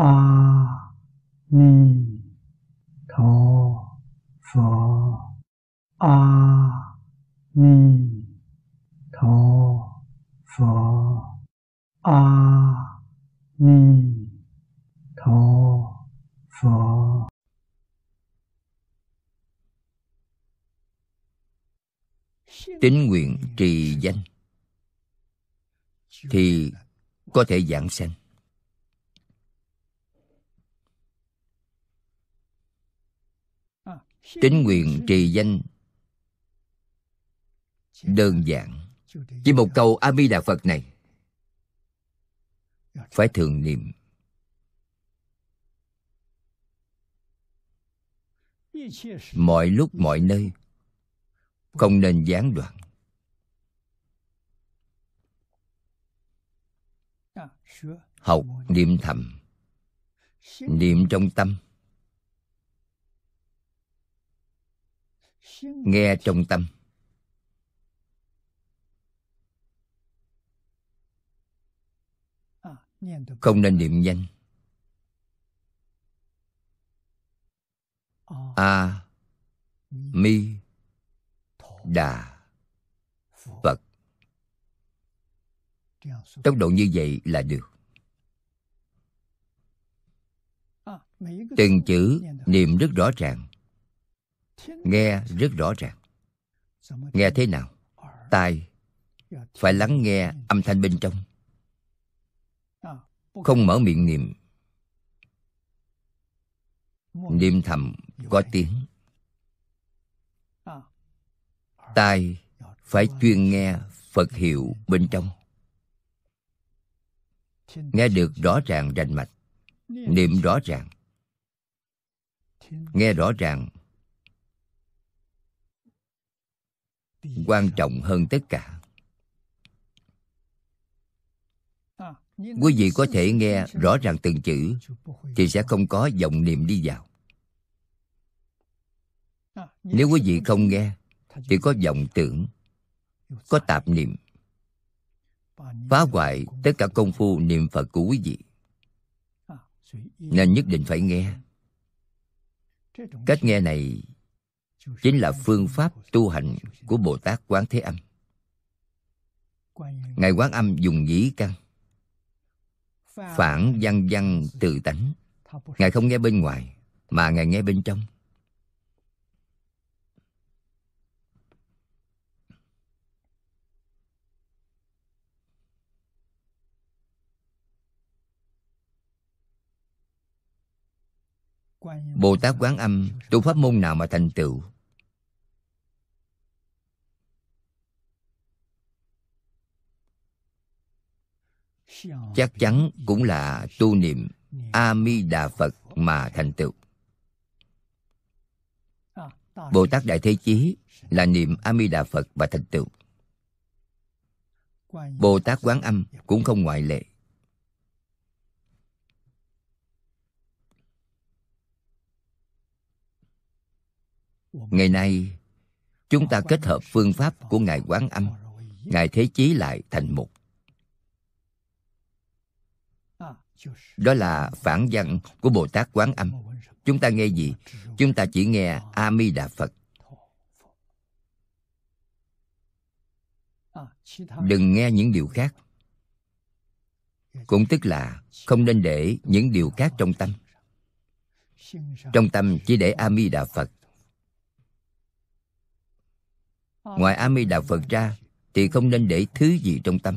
a ni tho phở a ni tho phở a ni tho phở tính nguyện trì danh thì có thể giảng sanh. Tính nguyện trì danh đơn giản. Chỉ một câu a di đà phật này phải thường niệm. Mọi lúc mọi nơi không nên gián đoạn. Học niệm thầm, niệm trong tâm. Nghe trong tâm. Không nên niệm nhanh a mi đà phật. Tốc độ như vậy là được. Từng chữ niệm rất rõ ràng nghe rất rõ ràng. Nghe thế nào? Tai phải lắng nghe âm thanh bên trong. Không mở miệng niệm. Niệm thầm có tiếng. Tai phải chuyên nghe phật hiệu bên trong. Nghe được rõ ràng rành mạch. Niệm rõ ràng. Nghe rõ ràng. Quan trọng hơn tất cả. Quý vị có thể nghe rõ ràng từng chữ, thì sẽ không có dòng niệm đi vào. Nếu quý vị không nghe, thì có vọng tưởng, có tạp niệm. Phá hoại tất cả công phu niệm phật của quý vị. Nên nhất định phải nghe. Cách nghe này chính là phương pháp tu hành của bồ tát quán thế âm. Ngài quán âm dùng dĩ căn, phản văn văn từ tánh. Ngài không nghe bên ngoài, mà ngài nghe bên trong. Bồ tát quán âm tu pháp môn nào mà thành tựu? Chắc chắn cũng là tu niệm A-mi đà phật mà thành tựu. Bồ tát đại thế chí là niệm A-mi đà phật và thành tựu. Bồ tát quán âm cũng không ngoại lệ. Ngày nay, chúng ta kết hợp phương pháp của ngài quán âm, ngài thế chí lại thành một. Đó là phản văn của bồ tát quán âm. Chúng ta nghe gì? Chúng ta chỉ nghe a di đà phật. Đừng nghe những điều khác. Cũng tức là không nên để những điều khác trong tâm. Trong tâm chỉ để a di đà phật. Ngoài a di đà phật ra, thì không nên để thứ gì trong tâm.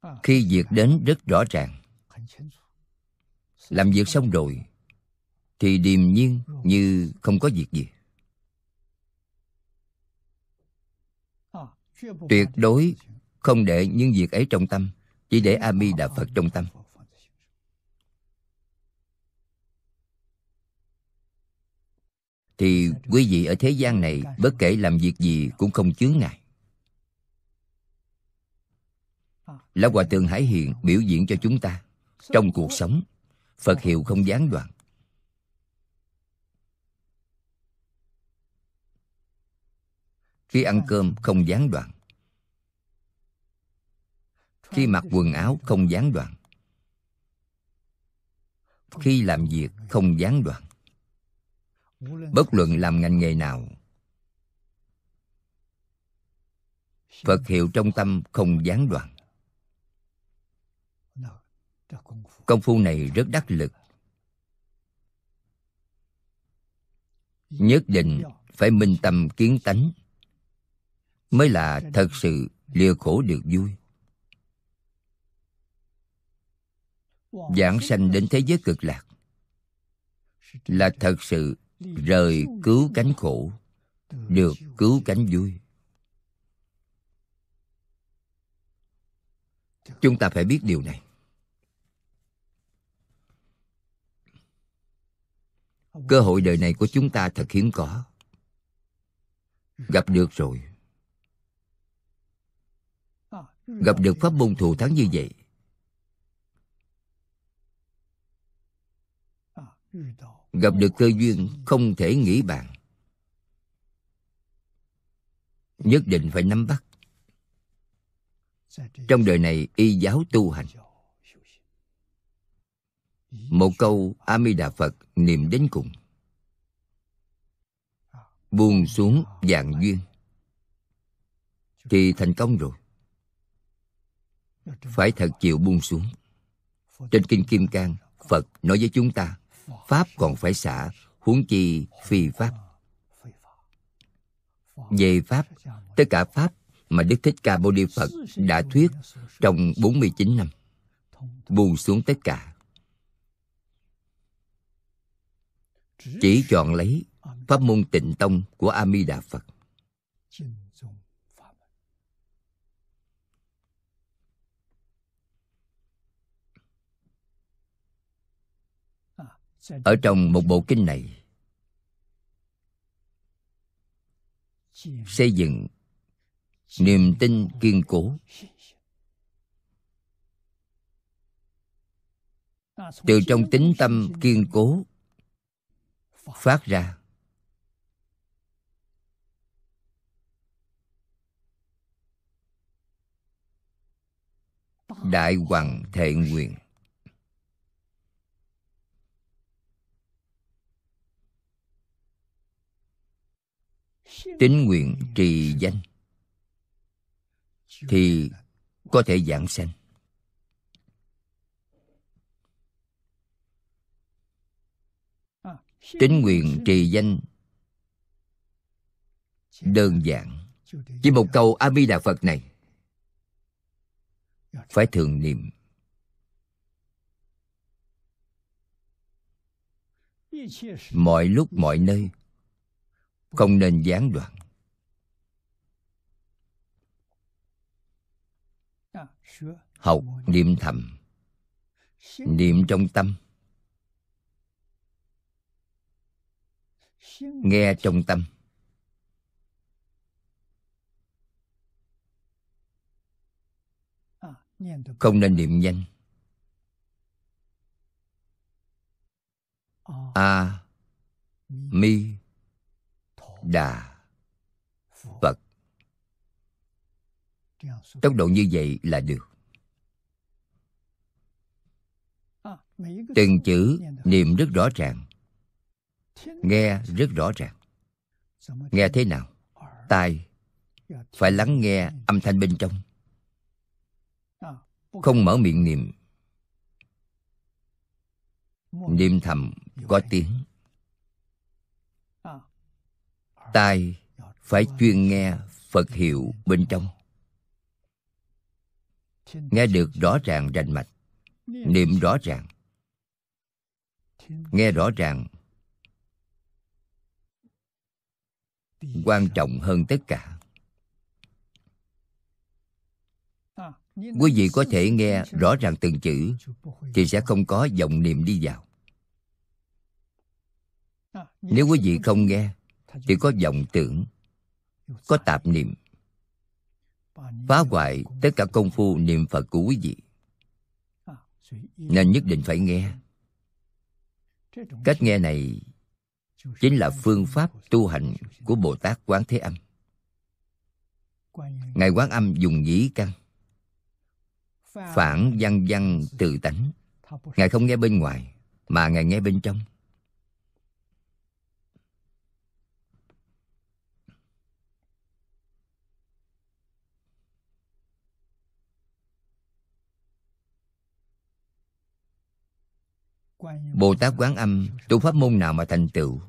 À. khi việc đến rất rõ ràng. Làm việc xong rồi, thì điềm nhiên như không có việc gì. Tuyệt đối không để những việc ấy trong tâm, chỉ để a di đà phật trong tâm. Thì quý vị ở thế gian này, bất kể làm việc gì cũng không chướng ngại. Lão Hòa Thượng Hải Hiền biểu diễn cho chúng ta. Trong cuộc sống, Phật hiệu không gián đoạn. Khi ăn cơm không gián đoạn. Khi mặc quần áo không gián đoạn. Khi làm việc không gián đoạn. Bất luận làm ngành nghề nào, phật hiệu trong tâm không gián đoạn công phu này rất đắc lực. Nhất định phải minh tâm kiến tánh mới là thật sự lìa khổ được vui. Giảng sanh đến thế giới cực lạc là thật sự rời cứu cánh khổ, được cứu cánh vui. Chúng ta phải biết điều này. Cơ hội đời này của chúng ta thật hiếm có. Gặp được rồi. Gặp được pháp môn thù thắng như vậy, gặp được cơ duyên không thể nghĩ bàn, nhất định phải nắm bắt. Trong đời này, y giáo tu hành một câu a đà phật niệm đến cùng. Buông xuống dạng duyên. Thì thành công rồi. Phải thật chịu buông xuống. Trên kinh kim cang, phật nói với chúng ta, pháp còn phải xả huống chi phi pháp. Về pháp, tất cả pháp mà đức thích ca mâu ni phật đã thuyết trong 49 năm. Buông xuống tất cả. Chỉ chọn lấy pháp môn tịnh tông của a di đà phật. Ở trong một bộ kinh này, xây dựng niềm tin kiên cố. Từ trong tính tâm kiên cố phát ra. Đại hoàng thệ nguyện. Tín nguyện trì danh thì có thể giảng sanh. Tín nguyện trì danh đơn giản. Chỉ một câu a di đà phật này phải thường niệm. Mọi lúc mọi nơi không nên gián đoạn. Học niệm thầm, niệm trong tâm. Nghe trong tâm. Không nên niệm nhanh a mi đà phật. Tốc độ như vậy là được. Từng chữ niệm rất rõ ràng nghe rất rõ ràng. Nghe thế nào? Tai phải lắng nghe âm thanh bên trong. Không mở miệng niệm. Niệm thầm có tiếng. Tai phải chuyên nghe phật hiệu bên trong. Nghe được rõ ràng rành mạch. Niệm rõ ràng. Nghe rõ ràng. Quan trọng hơn tất cả. Quý vị có thể nghe rõ ràng từng chữ, thì sẽ không có vọng niệm đi vào. Nếu quý vị không nghe, thì có vọng tưởng, có tạp niệm. Phá hoại tất cả công phu niệm phật của quý vị. Nên nhất định phải nghe. Cách nghe này chính là phương pháp tu hành của bồ tát quán thế âm. Ngài quán âm dùng nhĩ căn, phản văn văn từ tánh. Ngài không nghe bên ngoài, mà ngài nghe bên trong. Bồ tát quán âm, tu pháp môn nào mà thành tựu?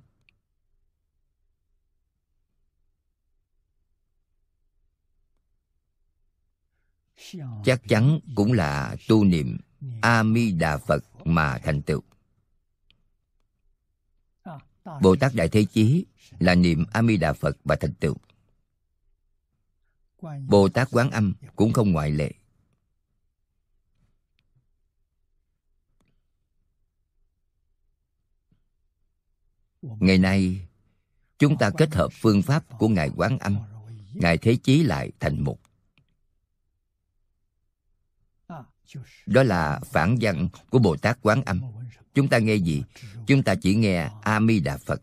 Chắc chắn cũng là tu niệm a di đà phật mà thành tựu. Bồ tát đại thế chí là niệm a di đà phật và thành tựu. Bồ tát quán âm cũng không ngoại lệ. Ngày nay, chúng ta kết hợp phương pháp của ngài quán âm. Ngài thế chí lại thành một. Đó là phản văn của bồ tát quán âm. Chúng ta nghe gì? Chúng ta chỉ nghe a mi đà phật.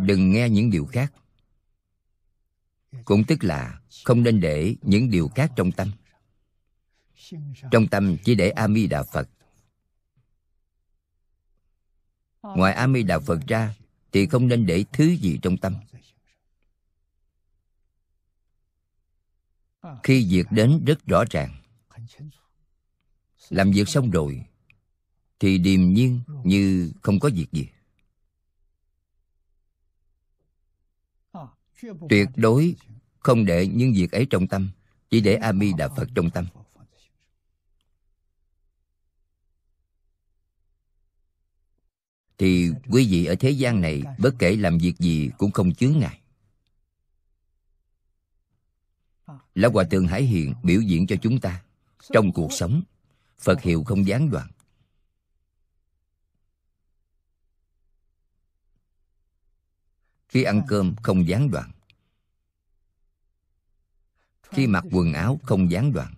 Đừng nghe những điều khác. Cũng tức là không nên để những điều khác trong tâm. Trong tâm chỉ để a mi đà phật. Ngoài a mi đà phật ra, thì không nên để thứ gì trong tâm. Khi việc đến rất rõ ràng. Làm việc xong rồi, thì điềm nhiên như không có việc gì. Tuyệt đối không để những việc ấy trong tâm, chỉ để a mi đà phật trong tâm. Thì quý vị ở thế gian này, bất kể làm việc gì cũng không chướng ngại. Lão Hòa Thượng Hải Hiền biểu diễn cho chúng ta. Trong cuộc sống, Phật hiệu không gián đoạn. Khi ăn cơm không gián đoạn. Khi mặc quần áo không gián đoạn.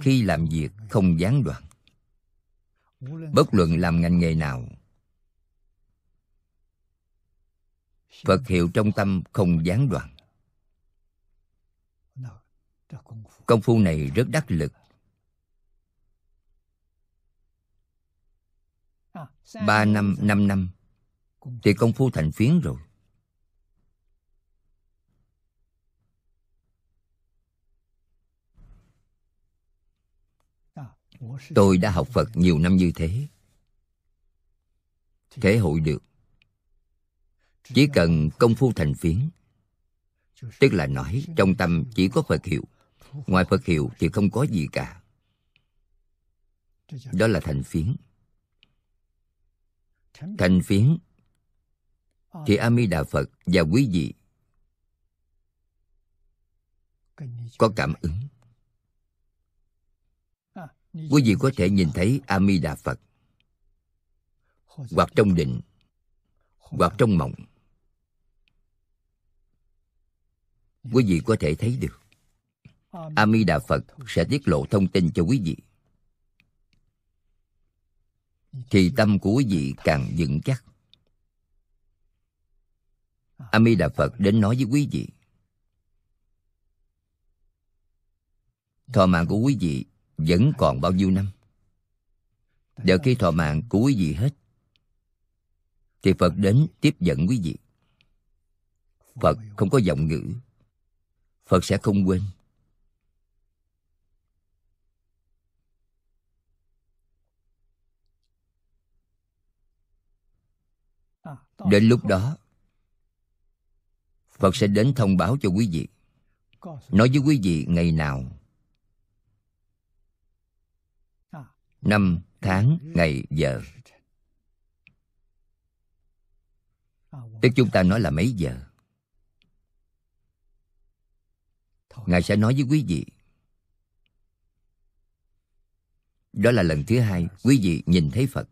Khi làm việc không gián đoạn. Bất luận làm ngành nghề nào, Phật hiệu trong tâm không gián đoạn. Công phu này rất đắc lực. Ba năm năm năm, thì công phu thành phiến rồi. Tôi đã học phật nhiều năm như thế. Thể hội được. Chỉ cần công phu thành phiến. Tức là nói trong tâm chỉ có phật hiệu. Ngoài phật hiệu thì không có gì cả. Đó là thành phiến. Thành phiến thì a di đà phật và quý vị có cảm ứng quý vị có thể nhìn thấy a mi đà phật hoặc trong định, hoặc trong mộng. Quý vị có thể thấy được a mi đà phật sẽ tiết lộ thông tin cho quý vị. Thì tâm của quý vị càng vững chắc. A mi đà phật đến nói với quý vị, thọ mạng của quý vị vẫn còn bao nhiêu năm? Đợi khi thọ mạng của quý vị hết, thì phật đến tiếp dẫn quý vị. Phật không có giọng ngữ, phật sẽ không quên. Đến lúc đó, phật sẽ đến thông báo cho quý vị. Nói với quý vị ngày nào năm tháng ngày giờ. Tức chúng ta nói là mấy giờ? Ngài sẽ nói với quý vị. Đó là lần thứ hai quý vị nhìn thấy phật.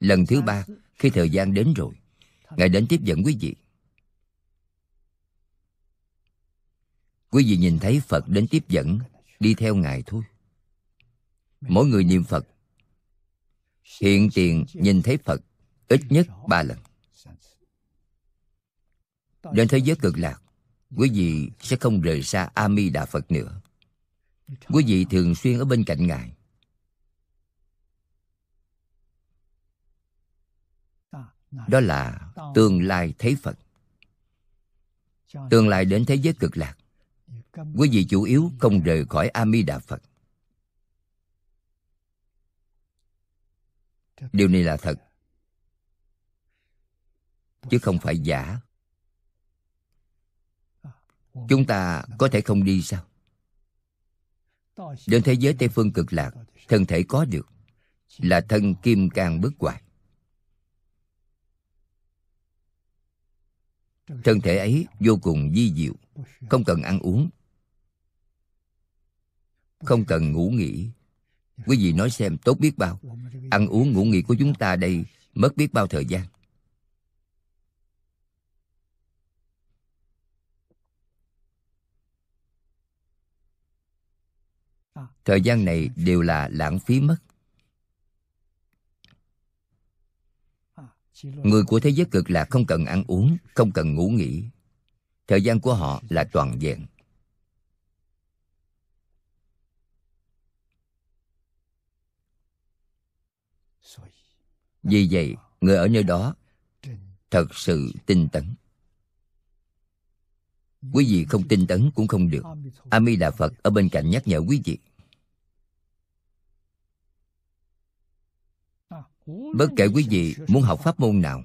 Lần thứ ba khi thời gian đến rồi, ngài đến tiếp dẫn quý vị. Quý vị nhìn thấy phật đến tiếp dẫn, đi theo ngài thôi mỗi người niệm phật. Hiện tiền nhìn thấy phật ít nhất ba lần. Đến thế giới cực lạc, quý vị sẽ không rời xa a di đà phật nữa. Quý vị thường xuyên ở bên cạnh ngài. Đó là tương lai thấy phật. Tương lai đến thế giới cực lạc, quý vị chủ yếu không rời khỏi a di đà phật. Điều này là thật. Chứ không phải giả. Chúng ta có thể không đi sao? Đến thế giới tây phương cực lạc, thân thể có được, là thân kim cang bất hoại thân thể ấy vô cùng di diệu, không cần ăn uống, không cần ngủ nghỉ quý vị nói xem tốt biết bao. Ăn uống ngủ nghỉ của chúng ta đây mất biết bao thời gian. Thời gian này đều là lãng phí mất. Người của thế giới cực lạc không cần ăn uống, không cần ngủ nghỉ. Thời gian của họ là toàn vẹn. Vì vậy người ở nơi đó thật sự tinh tấn. Quý vị không tinh tấn cũng không được. a di đà phật ở bên cạnh nhắc nhở quý vị. Bất kể quý vị muốn học pháp môn nào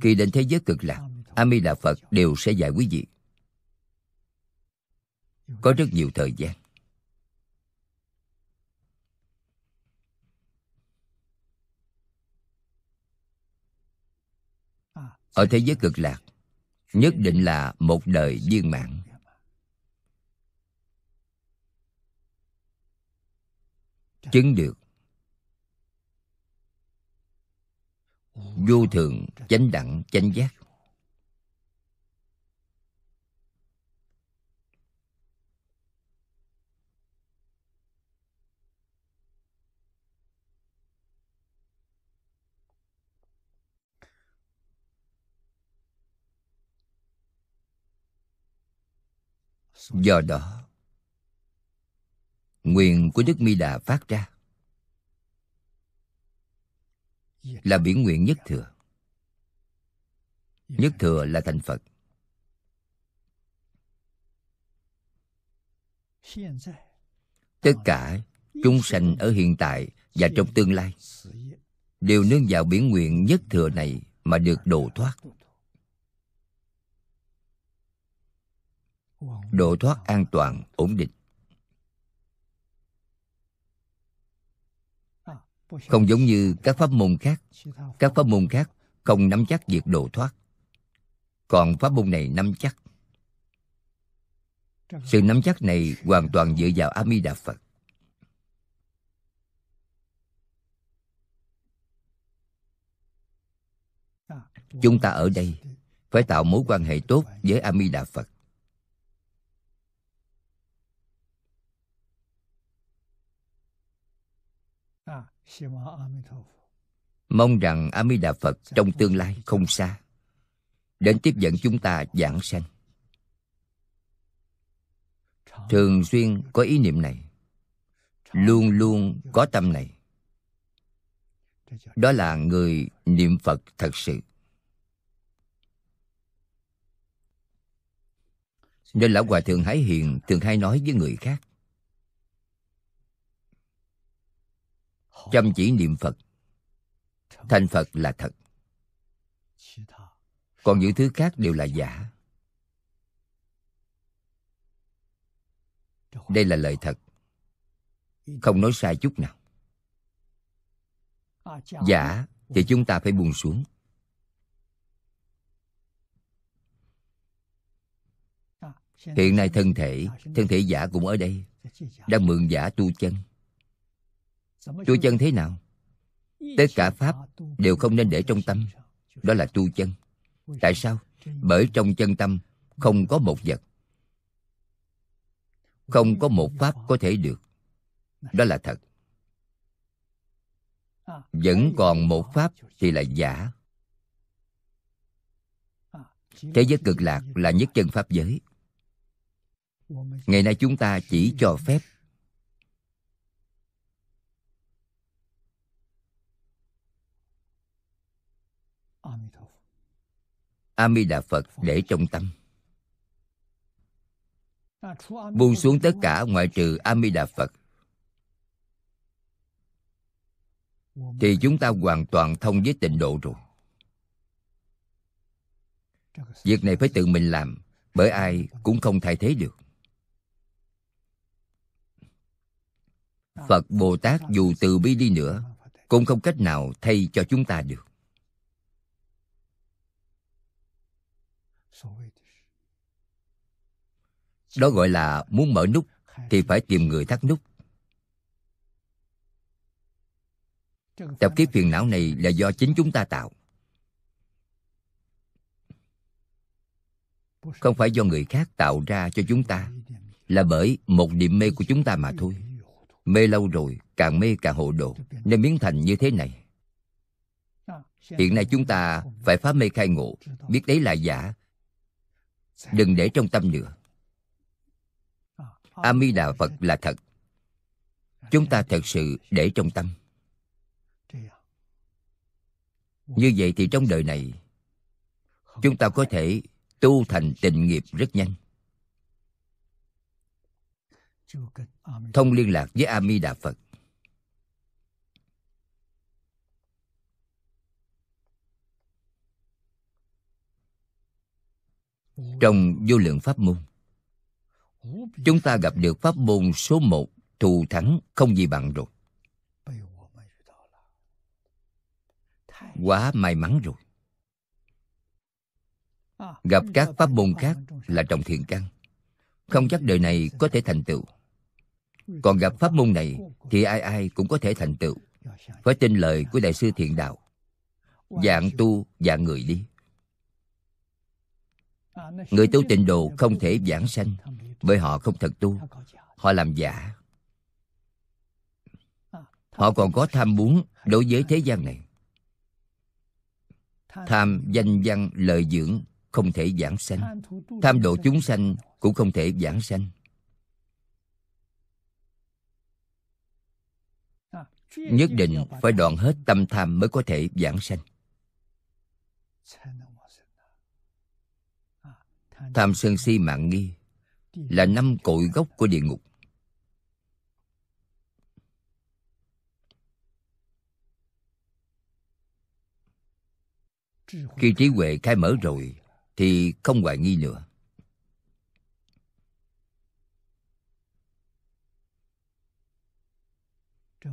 khi đến thế giới cực lạc a di đà phật đều sẽ dạy quý vị. Có rất nhiều thời gian ở thế giới cực lạc, nhất định là một đời viên mãn. Chứng được. Vô thường chánh đẳng chánh giác. Do đó, nguyện của đức mi đà phát ra là biển nguyện nhất thừa. Nhất thừa là thành phật. Tất cả chúng sanh ở hiện tại và trong tương lai đều nương vào biển nguyện nhất thừa này mà được độ thoát. Độ thoát an toàn, ổn định. Không giống như các pháp môn khác. Các pháp môn khác không nắm chắc việc độ thoát. Còn pháp môn này nắm chắc. Sự nắm chắc này hoàn toàn dựa vào a di đà phật. Chúng ta ở đây phải tạo mối quan hệ tốt với a di đà phật. Mong rằng a di đà phật trong tương lai không xa đến tiếp dẫn chúng ta giảng sanh. Thường xuyên có ý niệm này luôn luôn có tâm này. Đó là người niệm phật thật sự. Nên lão hòa thượng hải hiền thường hay nói với người khác chăm chỉ niệm phật. Thành phật là thật. Còn những thứ khác đều là giả. Đây là lời thật. Không nói sai chút nào. Giả thì chúng ta phải buông xuống. Hiện nay thân thể thân thể giả cũng ở đây, đang mượn giả tu chân tu chân thế nào? Tất cả pháp đều không nên để trong tâm. đó là tu chân. tại sao? bởi trong chân tâm không có một vật. Không có một pháp có thể được. Đó là thật. Vẫn còn một pháp thì là giả. Thế giới cực lạc là nhất chân pháp giới. Ngày nay chúng ta chỉ cho phép a di đà phật để trong tâm. Buông xuống tất cả ngoại trừ a di đà phật. Thì chúng ta hoàn toàn thông với tịnh độ rồi. Việc này phải tự mình làm, bởi ai cũng không thay thế được. Phật bồ tát dù từ bi đi nữa, cũng không cách nào thay cho chúng ta được. Đó gọi là muốn mở nút thì phải tìm người thắt nút. Tập kiếp phiền não này là do chính chúng ta tạo. Không phải do người khác tạo ra cho chúng ta, là bởi một niềm mê của chúng ta mà thôi. Mê lâu rồi, càng mê càng hộ độ nên biến thành như thế này. Hiện nay chúng ta phải phá mê khai ngộ, biết đấy là giả đừng để trong tâm nữa a mi đà phật là thật. Chúng ta thật sự để trong tâm. Như vậy thì trong đời này, chúng ta có thể tu thành tịnh nghiệp rất nhanh. Thông liên lạc với a mi đà phật. Trong vô lượng pháp môn. Chúng ta gặp được pháp môn số một, thù thắng không gì bằng rồi. Quá may mắn rồi. Gặp các pháp môn khác là trọng thiện căn. Không chắc đời này có thể thành tựu. Còn gặp pháp môn này thì ai ai cũng có thể thành tựu. Phải tin lời của đại sư thiện đạo. Dạng tu, dạng người đi người tu tịnh độ không thể giảng sanh, bởi họ không thật tu. Họ làm giả. Họ còn có tham muốn đối với thế gian này. Tham danh văn lợi dưỡng không thể giảng sanh. Tham độ chúng sanh cũng không thể giảng sanh. Nhất định phải đoạn hết tâm tham mới có thể giảng sanh tham sân si mạng nghi là năm cội gốc của địa ngục. Khi trí huệ khai mở rồi thì không hoài nghi nữa.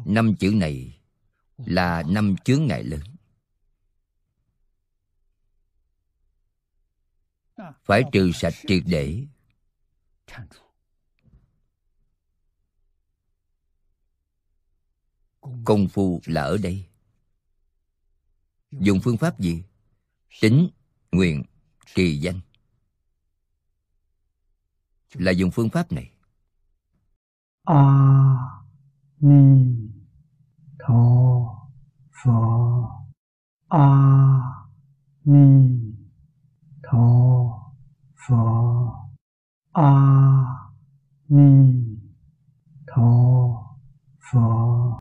Năm chữ này là năm chướng ngại lớn phải trừ sạch triệt để. Công phu là ở đây. Dùng phương pháp gì? Tính, nguyện, trì danh. Là dùng phương pháp này. A ni tho phở a ni tho phở a ni tho phở